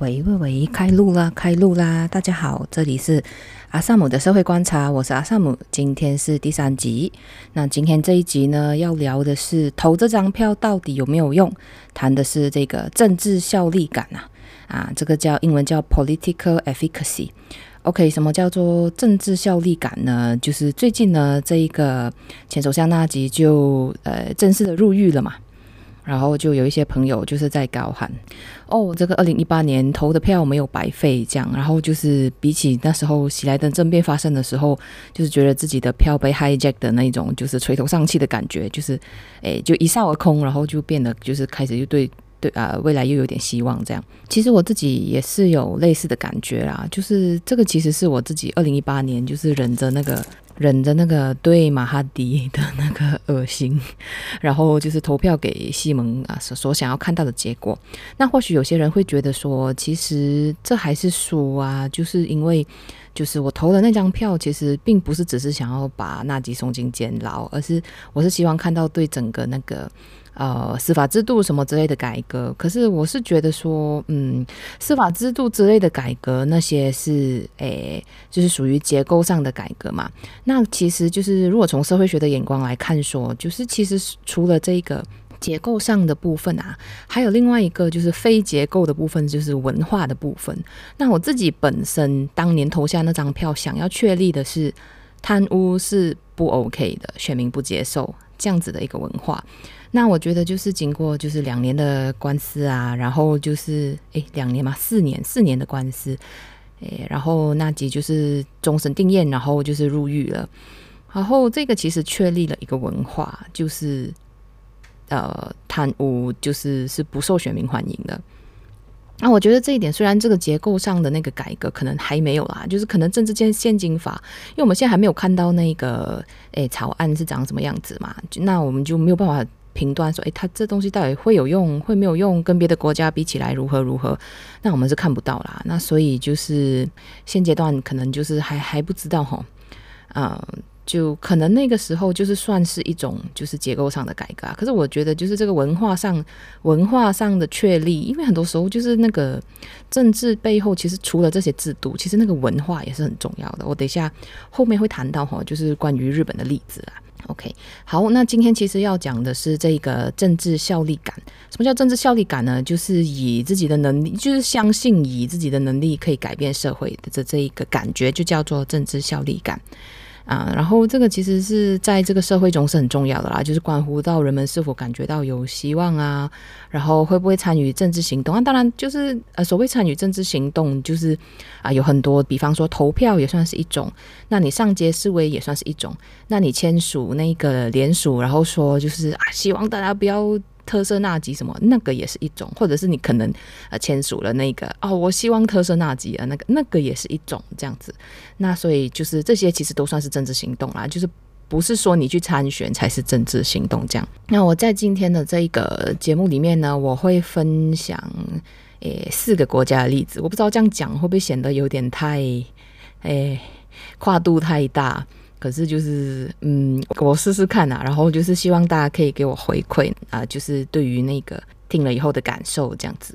喂喂喂，开录啦，开录啦！大家好，这里是阿萨姆的社会观察，我是阿萨姆，今天是第三集。那今天这一集呢，要聊的是投这张票到底有没有用？谈的是这个政治效力感啊，啊，这个叫英文叫 political efficacy。OK，什么叫做政治效力感呢？就是最近呢，这一个前首相纳吉就呃正式的入狱了嘛。然后就有一些朋友就是在高喊：“哦，这个二零一八年投的票没有白费。”这样，然后就是比起那时候喜来登政变发生的时候，就是觉得自己的票被 hijack 的那种，就是垂头丧气的感觉，就是诶，就一扫而空，然后就变得就是开始就对对啊、未来又有点希望。这样，其实我自己也是有类似的感觉啦，就是这个其实是我自己二零一八年就是忍着那个。忍着那个对马哈迪的那个恶心，然后就是投票给西蒙啊所所想要看到的结果。那或许有些人会觉得说，其实这还是输啊，就是因为就是我投的那张票，其实并不是只是想要把纳吉送进监牢，而是我是希望看到对整个那个。呃，司法制度什么之类的改革，可是我是觉得说，嗯，司法制度之类的改革那些是，诶，就是属于结构上的改革嘛。那其实就是如果从社会学的眼光来看说，就是其实除了这个结构上的部分啊，还有另外一个就是非结构的部分，就是文化的部分。那我自己本身当年投下那张票，想要确立的是贪污是不 OK 的，选民不接受这样子的一个文化。那我觉得就是经过就是两年的官司啊，然后就是诶两年嘛，四年四年的官司，诶，然后纳吉就是终审定谳，然后就是入狱了，然后这个其实确立了一个文化，就是呃贪污就是是不受选民欢迎的。那我觉得这一点虽然这个结构上的那个改革可能还没有啦，就是可能政治献献金法，因为我们现在还没有看到那个诶草案是长什么样子嘛，那我们就没有办法。评断说，诶，它这东西到底会有用，会没有用？跟别的国家比起来，如何如何？那我们是看不到啦。那所以就是现阶段可能就是还还不知道哈，嗯、就可能那个时候就是算是一种就是结构上的改革。可是我觉得就是这个文化上文化上的确立，因为很多时候就是那个政治背后其实除了这些制度，其实那个文化也是很重要的。我等一下后面会谈到哈，就是关于日本的例子啊。OK，好，那今天其实要讲的是这个政治效力感。什么叫政治效力感呢？就是以自己的能力，就是相信以自己的能力可以改变社会的这这一个感觉，就叫做政治效力感。啊，然后这个其实是在这个社会中是很重要的啦，就是关乎到人们是否感觉到有希望啊，然后会不会参与政治行动啊。当然，就是呃，所谓参与政治行动，就是啊，有很多，比方说投票也算是一种，那你上街示威也算是一种，那你签署那个联署，然后说就是啊，希望大家不要。特赦纳吉什么那个也是一种，或者是你可能呃签署了那个哦，我希望特赦纳吉啊，那个那个也是一种这样子。那所以就是这些其实都算是政治行动啦，就是不是说你去参选才是政治行动这样。那我在今天的这一个节目里面呢，我会分享诶四个国家的例子，我不知道这样讲会不会显得有点太诶跨度太大。可是就是，嗯，我试试看啊，然后就是希望大家可以给我回馈啊，就是对于那个听了以后的感受这样子。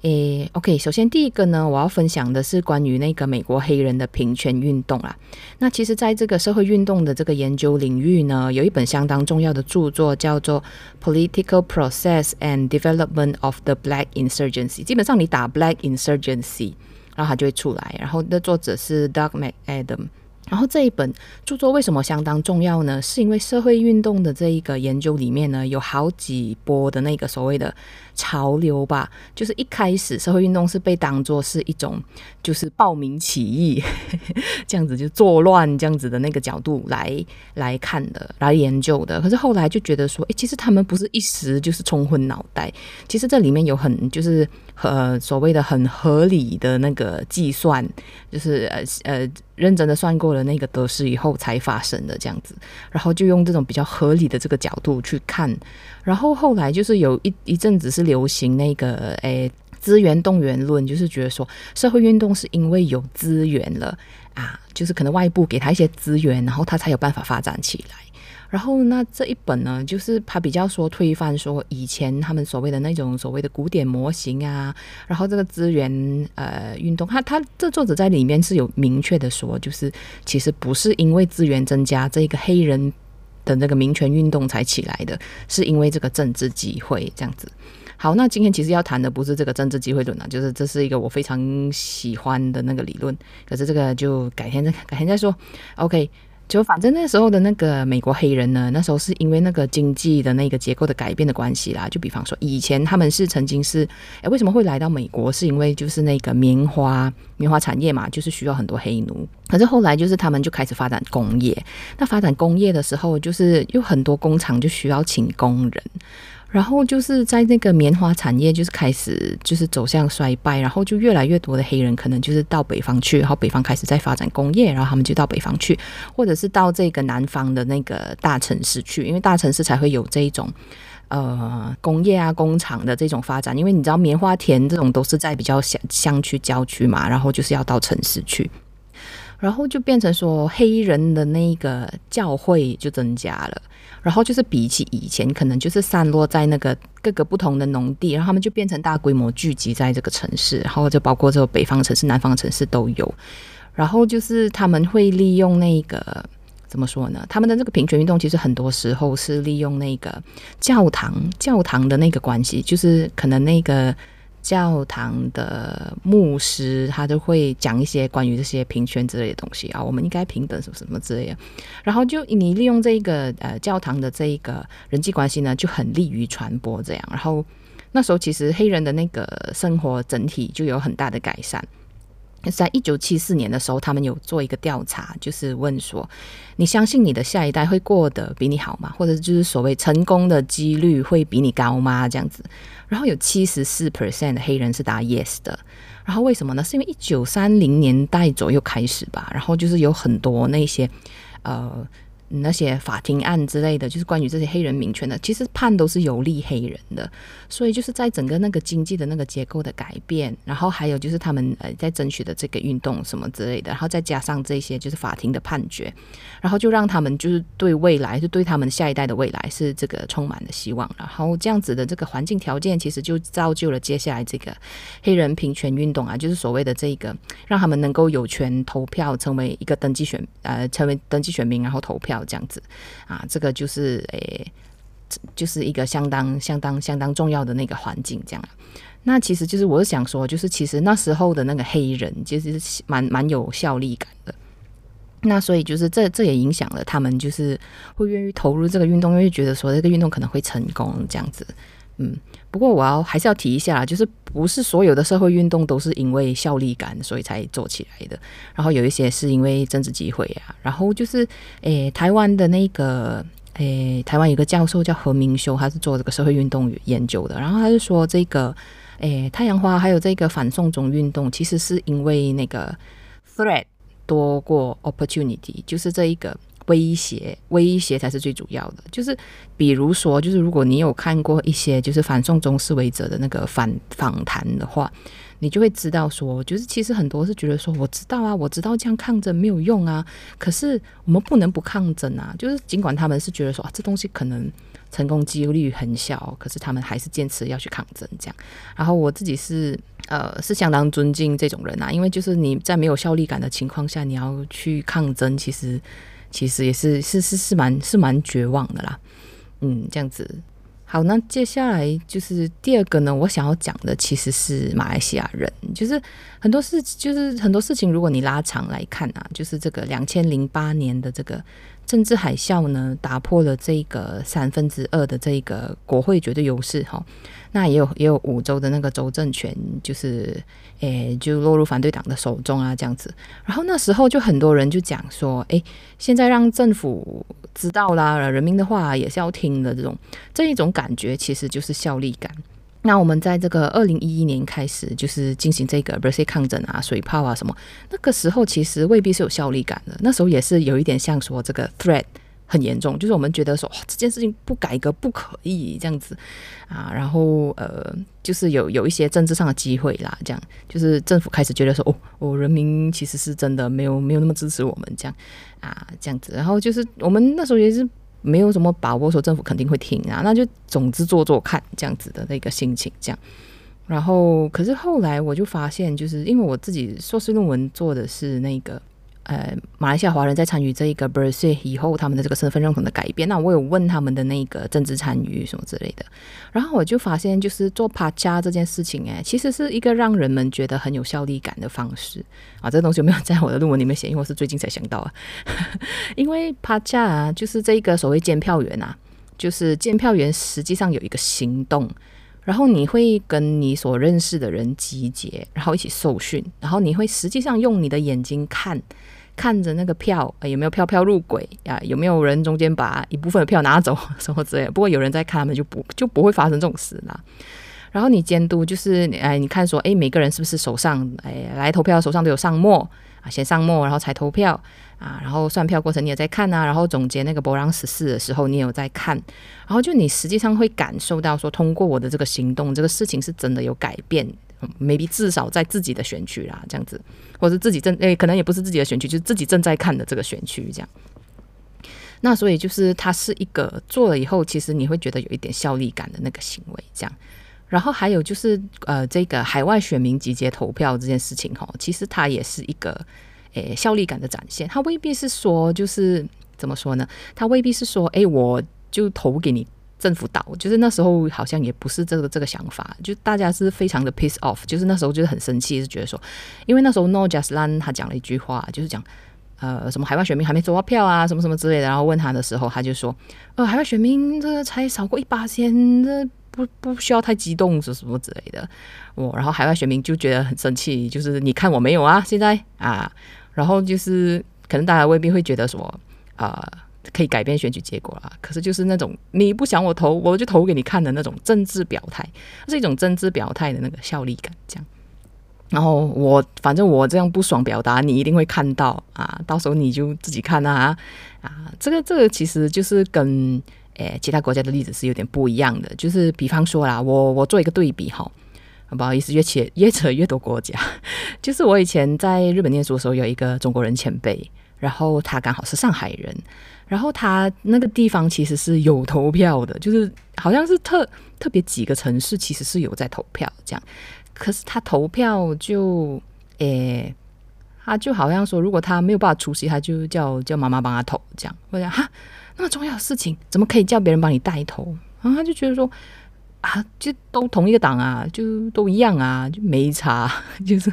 诶，OK，首先第一个呢，我要分享的是关于那个美国黑人的平权运动啦。那其实，在这个社会运动的这个研究领域呢，有一本相当重要的著作叫做《Political Process and Development of the Black Insurgency》。基本上你打 “Black Insurgency”，然后它就会出来。然后的作者是 Doug McAdam。然后这一本著作为什么相当重要呢？是因为社会运动的这一个研究里面呢，有好几波的那个所谓的潮流吧，就是一开始社会运动是被当作是一种就是暴民起义 这样子就作乱这样子的那个角度来来看的，来研究的。可是后来就觉得说，诶，其实他们不是一时就是冲昏脑袋，其实这里面有很就是呃所谓的很合理的那个计算，就是呃呃认真的算过了那个得失以后才发生的这样子，然后就用这种比较合理的这个角度去看。然后后来就是有一一阵子是流行那个诶资源动员论，就是觉得说社会运动是因为有资源了啊，就是可能外部给他一些资源，然后他才有办法发展起来。然后那这一本呢，就是他比较说推翻说以前他们所谓的那种所谓的古典模型啊，然后这个资源呃运动，他他这作者在里面是有明确的说，就是其实不是因为资源增加，这个黑人的那个民权运动才起来的，是因为这个政治机会这样子。好，那今天其实要谈的不是这个政治机会论啊，就是这是一个我非常喜欢的那个理论。可是这个就改天再改天再说。OK，就反正那时候的那个美国黑人呢，那时候是因为那个经济的那个结构的改变的关系啦。就比方说，以前他们是曾经是，哎，为什么会来到美国？是因为就是那个棉花棉花产业嘛，就是需要很多黑奴。可是后来就是他们就开始发展工业。那发展工业的时候，就是有很多工厂就需要请工人。然后就是在那个棉花产业，就是开始就是走向衰败，然后就越来越多的黑人可能就是到北方去，然后北方开始在发展工业，然后他们就到北方去，或者是到这个南方的那个大城市去，因为大城市才会有这一种呃工业啊工厂的这种发展，因为你知道棉花田这种都是在比较乡乡区郊区嘛，然后就是要到城市去。然后就变成说，黑人的那个教会就增加了，然后就是比起以前，可能就是散落在那个各个不同的农地，然后他们就变成大规模聚集在这个城市，然后就包括这个北方城市、南方城市都有。然后就是他们会利用那个怎么说呢？他们的这个平权运动其实很多时候是利用那个教堂、教堂的那个关系，就是可能那个。教堂的牧师，他就会讲一些关于这些平权之类的东西啊，我们应该平等什么什么之类的。然后就你利用这个呃教堂的这一个人际关系呢，就很利于传播这样。然后那时候其实黑人的那个生活整体就有很大的改善。在一九七四年的时候，他们有做一个调查，就是问说：你相信你的下一代会过得比你好吗？或者就是所谓成功的几率会比你高吗？这样子。然后有七十四 percent 的黑人是答 yes 的，然后为什么呢？是因为一九三零年代左右开始吧，然后就是有很多那些呃。那些法庭案之类的，就是关于这些黑人民权的，其实判都是有利黑人的。所以就是在整个那个经济的那个结构的改变，然后还有就是他们呃在争取的这个运动什么之类的，然后再加上这些就是法庭的判决，然后就让他们就是对未来，就对他们下一代的未来是这个充满了希望。然后这样子的这个环境条件，其实就造就了接下来这个黑人平权运动啊，就是所谓的这个让他们能够有权投票，成为一个登记选呃成为登记选民，然后投票。这样子啊，这个就是诶、欸，就是一个相当相当相当重要的那个环境，这样。那其实就是我是想说，就是其实那时候的那个黑人，其实是蛮蛮有效力感的。那所以就是这这也影响了他们，就是会愿意投入这个运动，因为觉得说这个运动可能会成功这样子。嗯，不过我要还是要提一下，就是不是所有的社会运动都是因为效力感所以才做起来的，然后有一些是因为政治机会啊，然后就是诶，台湾的那个诶，台湾有个教授叫何明修，他是做这个社会运动研究的，然后他就说这个诶，太阳花还有这个反送中运动，其实是因为那个 threat 多过 opportunity，就是这一个。威胁，威胁才是最主要的。就是比如说，就是如果你有看过一些就是反送中示威者的那个反访谈的话，你就会知道说，就是其实很多是觉得说，我知道啊，我知道这样抗争没有用啊，可是我们不能不抗争啊。就是尽管他们是觉得说啊，这东西可能成功几率很小，可是他们还是坚持要去抗争这样。然后我自己是呃是相当尊敬这种人啊，因为就是你在没有效力感的情况下，你要去抗争，其实。其实也是是是是蛮是蛮绝望的啦，嗯，这样子。好，那接下来就是第二个呢，我想要讲的其实是马来西亚人，就是很多事，就是很多事情，如果你拉长来看啊，就是这个两千零八年的这个。政治海啸呢，打破了这个三分之二的这个国会绝对优势哈。那也有也有五州的那个州政权，就是诶，就落入反对党的手中啊，这样子。然后那时候就很多人就讲说，诶，现在让政府知道啦，人民的话也是要听的，这种这一种感觉，其实就是效力感。那我们在这个二零一一年开始，就是进行这个 Bersih 抗争啊、水炮啊什么，那个时候其实未必是有效力感的。那时候也是有一点像说这个 threat 很严重，就是我们觉得说哇，这件事情不改革不可以这样子啊。然后呃，就是有有一些政治上的机会啦，这样就是政府开始觉得说哦哦，人民其实是真的没有没有那么支持我们这样啊这样子。然后就是我们那时候也是。没有什么把握说政府肯定会停啊，那就总之做做看这样子的那个心情这样。然后，可是后来我就发现，就是因为我自己硕士论文做的是那个。呃，马来西亚华人在参与这一个 Bersih 以后，他们的这个身份认同的改变，那我有问他们的那个政治参与什么之类的，然后我就发现，就是做帕加这件事情，哎，其实是一个让人们觉得很有效力感的方式啊。这个东西有没有在我的论文里面写？因为我是最近才想到啊，因为帕加啊，就是这个所谓监票员啊，就是监票员实际上有一个行动。然后你会跟你所认识的人集结，然后一起受训，然后你会实际上用你的眼睛看，看着那个票，有没有票票入轨啊？有没有人中间把一部分的票拿走 什么之类？不过有人在看，他们就不就不会发生这种事啦。然后你监督就是，哎，你看说，哎，每个人是不是手上，哎，来投票手上都有上墨啊？先上墨，然后才投票。啊，然后算票过程你也在看啊，然后总结那个博朗十四的时候你也有在看，然后就你实际上会感受到说，通过我的这个行动，这个事情是真的有改变，maybe 至少在自己的选区啦，这样子，或者自己正诶，可能也不是自己的选区，就是自己正在看的这个选区这样。那所以就是它是一个做了以后，其实你会觉得有一点效力感的那个行为这样。然后还有就是呃，这个海外选民集结投票这件事情哈，其实它也是一个。诶，效力感的展现，他未必是说，就是怎么说呢？他未必是说，诶，我就投给你政府倒，就是那时候好像也不是这个这个想法，就大家是非常的 piss off，就是那时候就是很生气，是觉得说，因为那时候 Norjustlan 他讲了一句话，就是讲，呃，什么海外选民还没收到票啊，什么什么之类的，然后问他的时候，他就说，呃，海外选民这才少过一八千，这不不需要太激动，是什么之类的，我，然后海外选民就觉得很生气，就是你看我没有啊，现在啊。然后就是，可能大家未必会觉得说，啊、可以改变选举结果啦。可是就是那种你不想我投，我就投给你看的那种政治表态，是一种政治表态的那个效力感，这样。然后我反正我这样不爽表达，你一定会看到啊，到时候你就自己看啊啊，这个这个其实就是跟诶其他国家的例子是有点不一样的，就是比方说啦，我我做一个对比哈。不好意思，越扯越扯越多国家。就是我以前在日本念书的时候，有一个中国人前辈，然后他刚好是上海人，然后他那个地方其实是有投票的，就是好像是特特别几个城市其实是有在投票这样。可是他投票就诶，他就好像说，如果他没有办法出席，他就叫叫妈妈帮他投这样。我讲哈，那么重要的事情怎么可以叫别人帮你代投？然后他就觉得说。啊，就都同一个党啊，就都一样啊，就没差，就是，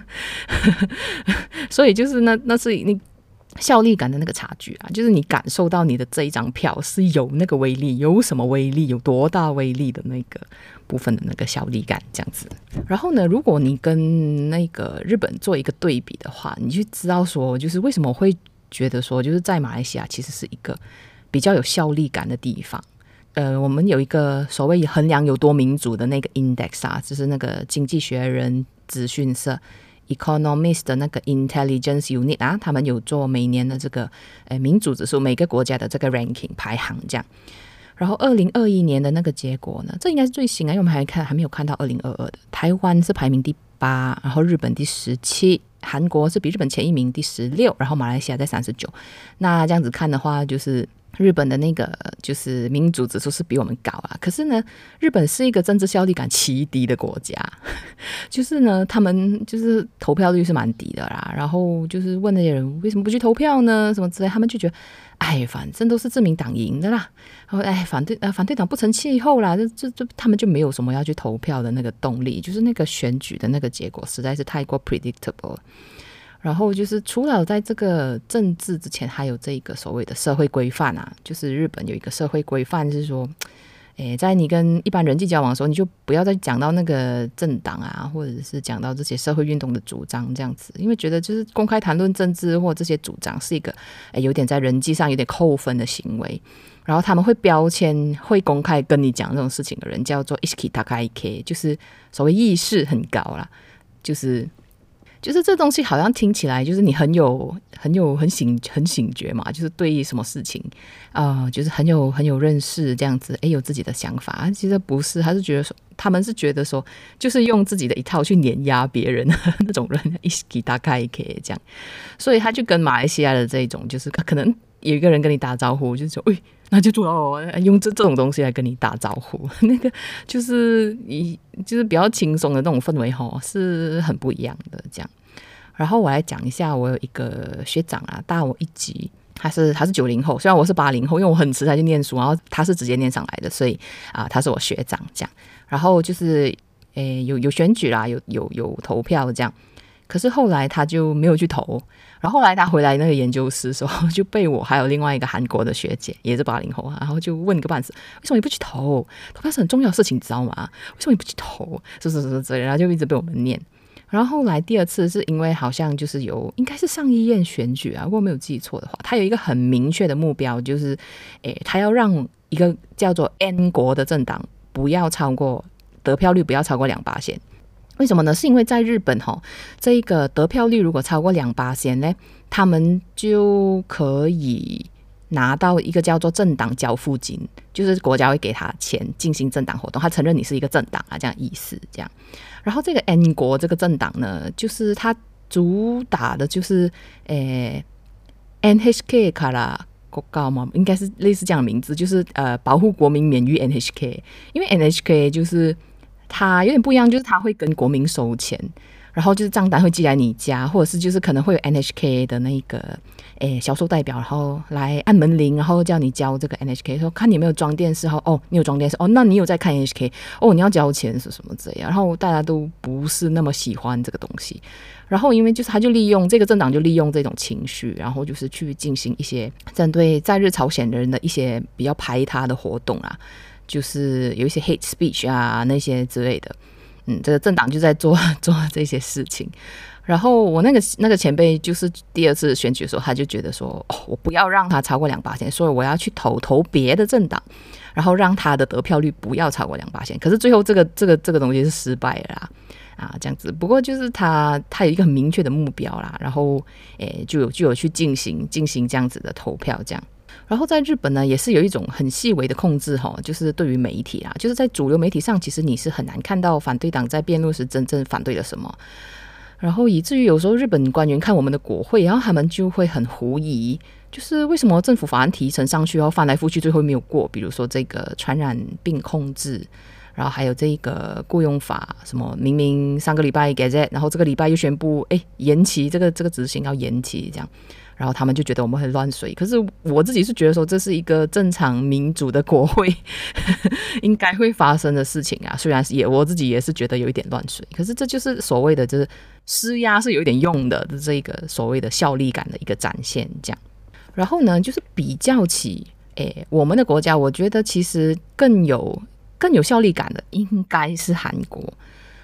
所以就是那那是那效力感的那个差距啊，就是你感受到你的这一张票是有那个威力，有什么威力，有多大威力的那个部分的那个效力感这样子。然后呢，如果你跟那个日本做一个对比的话，你就知道说，就是为什么我会觉得说，就是在马来西亚其实是一个比较有效力感的地方。呃，我们有一个所谓衡量有多民主的那个 index 啊，就是那个经济学人资讯社 Economist 的那个 Intelligence Unit 啊，他们有做每年的这个呃民主指数，每个国家的这个 ranking 排行这样。然后二零二一年的那个结果呢，这应该是最新啊，因为我们还看还没有看到二零二二的。台湾是排名第八，然后日本第十七，韩国是比日本前一名第十六，然后马来西亚在三十九。那这样子看的话，就是。日本的那个就是民主指数是比我们高啊，可是呢，日本是一个政治效力感极低的国家，就是呢，他们就是投票率是蛮低的啦。然后就是问那些人为什么不去投票呢？什么之类，他们就觉得，哎，反正都是自民党赢的啦。然后哎，反对呃反对党不成气候啦，这这这，他们就没有什么要去投票的那个动力，就是那个选举的那个结果实在是太过 predictable。然后就是，除了在这个政治之前，还有这个所谓的社会规范啊，就是日本有一个社会规范，是说，诶，在你跟一般人际交往的时候，你就不要再讲到那个政党啊，或者是讲到这些社会运动的主张这样子，因为觉得就是公开谈论政治或这些主张是一个，诶，有点在人际上有点扣分的行为。然后他们会标签会公开跟你讲这种事情的人叫做意识高い系，就是所谓意识很高啦，就是。就是这东西好像听起来就是你很有很有很醒很醒觉嘛，就是对于什么事情啊、就是很有很有认识这样子，诶，有自己的想法。其实不是，他是觉得说他们是觉得说，就是用自己的一套去碾压别人 那种人，意识高い系这样。所以他就跟马来西亚的这种，就是可能有一个人跟你打招呼，就是说，哎，那就主要，用这这种东西来跟你打招呼，那个就是一就是比较轻松的那种氛围哈，是很不一样的这样。然后我来讲一下，我有一个学长啊，大我一级，他是他是九零后，虽然我是八零后，因为我很迟才去念书，然后他是直接念上来的，所以啊，他是我学长这样。然后就是诶，有有选举啦，有有有投票这样，可是后来他就没有去投。然后后来他回来那个研究室的时候，就被我还有另外一个韩国的学姐，也是八零后啊，然后就问个半死，为什么你不去投？投票是很重要的事情，你知道吗？为什么你不去投？是是是是，然后就一直被我们念。然后后来第二次是因为好像就是有应该是上议院选举啊，如果没有记错的话，他有一个很明确的目标，就是诶，他要让一个叫做 N 国的政党不要超过得票率不要超过两八线。为什么呢？是因为在日本哈，这一个得票率如果超过两八仙呢，他们就可以拿到一个叫做政党交付金，就是国家会给他钱进行政党活动，他承认你是一个政党啊，这样意思这样。然后这个 N 国这个政党呢，就是它主打的就是诶 NHK 卡拉国告嘛，应该是类似这样的名字，就是呃保护国民免于 NHK，因为 NHK 就是它有点不一样，就是它会跟国民收钱，然后就是账单会寄来你家，或者是就是可能会有 NHK 的那个。诶，销售代表，然后来按门铃，然后叫你交这个 NHK，说看你有没有装电视，哦，哦，你有装电视，哦，那你有在看 NHK，哦，你要交钱是什么这样，然后大家都不是那么喜欢这个东西，然后因为就是他就利用这个政党就利用这种情绪，然后就是去进行一些针对在日朝鲜人的一些比较排他的活动啊，就是有一些 hate speech 啊那些之类的，嗯，这个政党就在做 做这些事情。然后我那个那个前辈就是第二次选举的时候，他就觉得说，哦，我不要让他超过两巴仙，所以我要去投投别的政党，然后让他的得票率不要超过两巴仙。可是最后这个这个这个东西是失败啦，啊，这样子。不过就是他他有一个很明确的目标啦，然后诶就有就有去进行进行这样子的投票这样。然后在日本呢，也是有一种很细微的控制哈，就是对于媒体啊，就是在主流媒体上，其实你是很难看到反对党在辩论时真正反对了什么。然后以至于有时候日本官员看我们的国会，然后他们就会很狐疑，就是为什么政府法案提呈上去，后翻来覆去最后没有过？比如说这个传染病控制，然后还有这个雇佣法，什么明明上个礼拜给这，然后这个礼拜又宣布哎延期，这个这个执行要延期这样。然后他们就觉得我们很乱水，可是我自己是觉得说，这是一个正常民主的国会 应该会发生的事情啊。虽然也我自己也是觉得有一点乱水，可是这就是所谓的就是施压是有一点用的，这一个所谓的效力感的一个展现。这样，然后呢，就是比较起诶我们的国家，我觉得其实更有更有效力感的应该是韩国。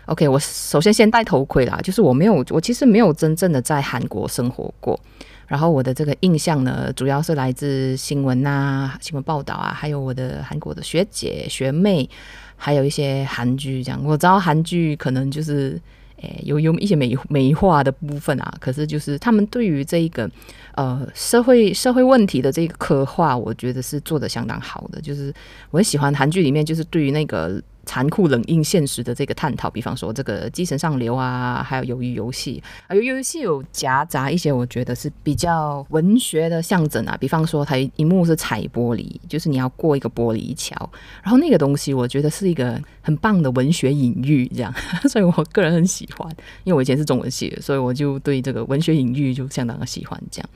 OK，我首先先戴头盔啦，就是我没有，我其实没有真正的在韩国生活过。然后我的这个印象呢，主要是来自新闻啊、新闻报道啊，还有我的韩国的学姐学妹，还有一些韩剧这样。我知道韩剧可能就是诶有有一些美美化的部分啊，可是就是他们对于这一个呃社会社会问题的这个刻画，我觉得是做的相当好的。就是我很喜欢韩剧里面，就是对于那个。残酷冷硬现实的这个探讨，比方说这个《精神上流》啊，还有《鱿鱼游戏》，啊有《鱿鱼游戏》有夹杂一些我觉得是比较文学的象征啊，比方说它一幕是踩玻璃，就是你要过一个玻璃桥，然后那个东西我觉得是一个很棒的文学隐喻，这样，所以我个人很喜欢，因为我以前是中文系的，所以我就对这个文学隐喻就相当的喜欢这样。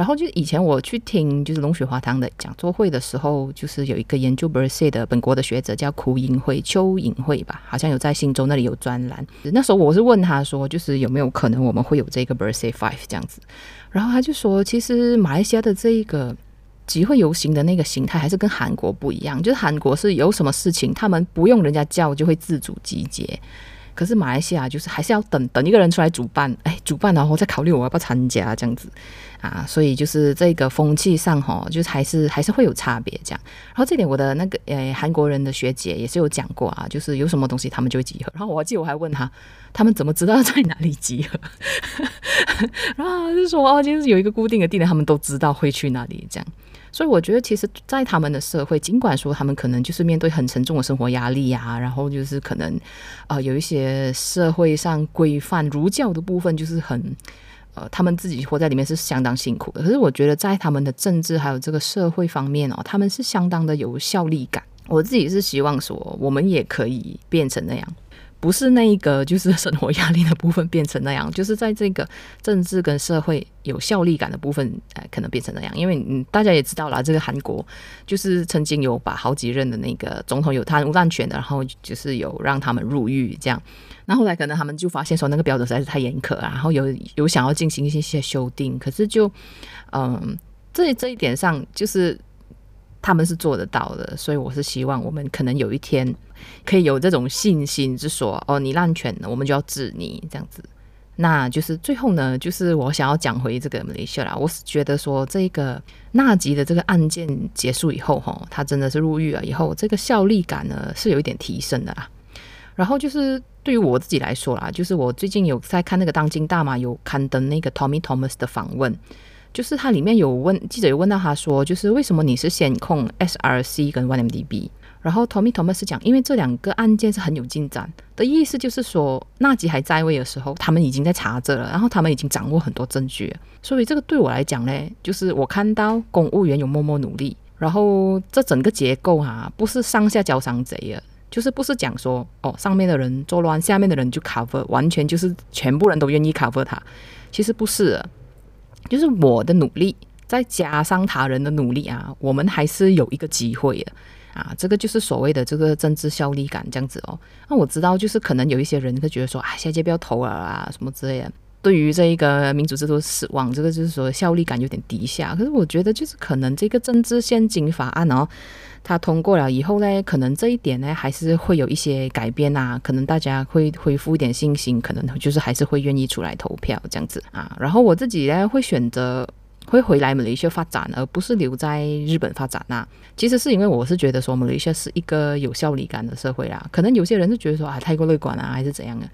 然后就以前我去听就是龙雪华堂的讲座会的时候，就是有一个研究 Bersih 的本国的学者叫苦隐惠邱颖慧吧，好像有在新洲那里有专栏。那时候我是问他说，就是有没有可能我们会有这个 Bersih Five 这样子，然后他就说，其实马来西亚的这一个集会游行的那个形态还是跟韩国不一样，就是韩国是有什么事情他们不用人家叫就会自主集结。可是马来西亚就是还是要等等一个人出来主办，哎，主办然后再考虑我要不要参加这样子啊，所以就是这个风气上哈，就是还是还是会有差别这样。然后这点我的那个诶韩国人的学姐也是有讲过啊，就是有什么东西他们就会集合。然后我还记得我还问他，他们怎么知道在哪里集合？然后就说哦，就是有一个固定的地点，他们都知道会去哪里这样。所以我觉得，其实，在他们的社会，尽管说他们可能就是面对很沉重的生活压力啊，然后就是可能、呃、有一些社会上规范儒教的部分，就是很呃，他们自己活在里面是相当辛苦的。可是我觉得在他们的政治还有这个社会方面哦，他们是相当的有效力感。我自己是希望说，我们也可以变成那样。不是那一个，就是生活压力的部分变成那样，就是在这个政治跟社会有效力感的部分，呃，可能变成那样。因为嗯，大家也知道啦，这个韩国就是曾经有把好几任的那个总统有贪污滥权的，然后就是有让他们入狱这样。那后来可能他们就发现说那个标准实在是太严苛，然后有有想要进行一些些修订，可是就嗯，这这一点上就是。他们是做得到的，所以我是希望我们可能有一天可以有这种信心，就说哦，你滥权了，我们就要治你这样子。那就是最后呢，就是我想要讲回这个马来西亚啦。我是觉得说，这个纳吉的这个案件结束以后，哈，他真的是入狱了以后，这个效力感呢是有一点提升的啦。然后就是对于我自己来说啦，就是我最近有在看那个当今大马有刊登那个 Tommy Thomas 的访问。就是他里面有问记者有问到他说，就是为什么你是先控 SRC 跟 1MDB，然后 Tommy Thomas 是讲，因为这两个案件是很有进展的意思，就是说纳吉还在位的时候，他们已经在查着了，然后他们已经掌握很多证据，所以这个对我来讲呢，就是我看到公务员有默默努力，然后这整个结构啊，不是上下交商贼啊，就是不是讲说哦上面的人作乱，下面的人就 cover，完全就是全部人都愿意 cover 他，其实不是。就是我的努力，再加上他人的努力啊，我们还是有一个机会的啊。这个就是所谓的这个政治效力感这样子哦。那我知道，就是可能有一些人会觉得说，啊，下届不要投了啊，什么之类的。对于这一个民主制度死亡，这个就是说效力感有点低下。可是我觉得，就是可能这个政治献金法案哦，它通过了以后呢，可能这一点呢还是会有一些改变啊。可能大家会恢复一点信心，可能就是还是会愿意出来投票这样子啊。然后我自己呢会选择会回来马来西亚发展，而不是留在日本发展啊。其实是因为我是觉得说马来西亚是一个有效力感的社会啦。可能有些人是觉得说啊太过乐观啊，还是怎样的。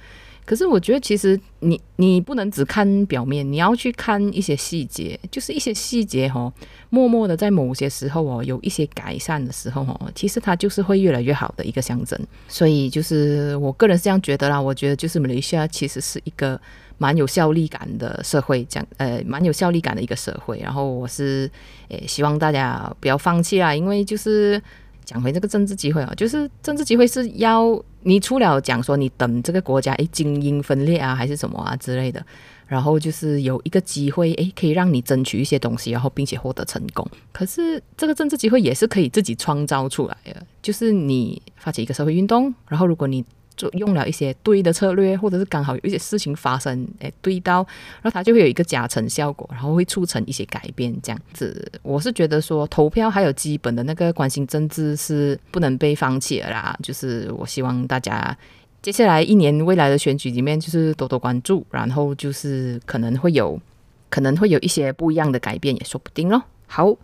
可是我觉得，其实你你不能只看表面，你要去看一些细节，就是一些细节哦，默默的在某些时候哦，有一些改善的时候哦，其实它就是会越来越好的一个象征。所以就是我个人是这样觉得啦，我觉得就是马来西亚其实是一个蛮有效力感的社会，这样呃蛮有效力感的一个社会。然后我是诶希望大家不要放弃啦，因为就是。讲回这个政治机会啊，就是政治机会是要你除了讲说你等这个国家诶精英分裂啊，还是什么啊之类的，然后就是有一个机会诶可以让你争取一些东西，然后并且获得成功。可是这个政治机会也是可以自己创造出来的，就是你发起一个社会运动，然后如果你。就用了一些对的策略，或者是刚好有一些事情发生，诶，对到，然后它就会有一个加成效果，然后会促成一些改变，这样子。我是觉得说，投票还有基本的那个关心政治是不能被放弃了啦。就是我希望大家接下来一年未来的选举里面，就是多多关注，然后就是可能会有，可能会有一些不一样的改变，也说不定咯。好。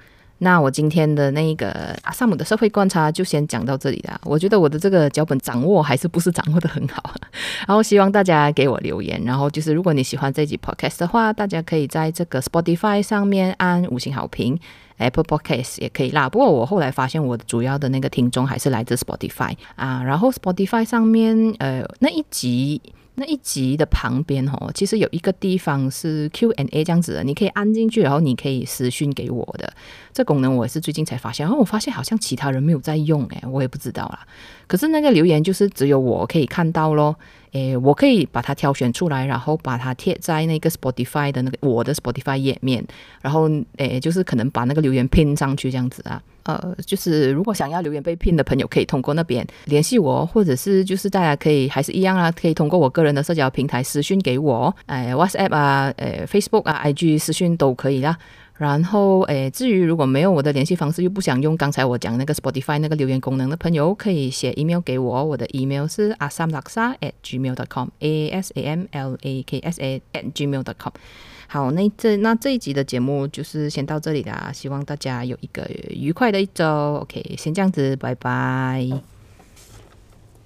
那我今天的那个阿萨姆的社会观察就先讲到这里了。我觉得我的这个脚本掌握还是不是掌握得很好，然后希望大家给我留言。然后就是如果你喜欢这集 podcast 的话，大家可以在这个 Spotify 上面按五星好评，Apple Podcast 也可以啦。不过我后来发现我主要的那个听众还是来自 Spotify 啊。然后 Spotify 上面呃那一集。那一集的旁边哦，其实有一个地方是 Q&A 这样子的，你可以按进去，然后你可以私讯给我的。这功能我也是最近才发现，然后我发现好像其他人没有在用，诶，我也不知道啦。可是那个留言就是只有我可以看到咯，诶，我可以把它挑选出来，然后把它贴在那个 Spotify 的那个我的 Spotify 页面，然后诶，就是可能把那个留言拼上去这样子啊。呃，就是如果想要留言被拼的朋友，可以通过那边联系我，或者是就是大家可以还是一样啊，可以通过我个人的社交平台私讯给我，哎，WhatsApp 啊，诶，Facebook 啊，IG 私讯都可以啦。然后，诶，至于如果没有我的联系方式，又不想用刚才我讲那个 Spotify 那个留言功能的朋友，可以写 email 给我，我的 email 是 asamlaksa at gmail dot com，a s a m l a k s a at gmail dot com。好，那这那这一集的节目就是先到这里啦，希望大家有一个愉快的一周。OK，先这样子，拜拜。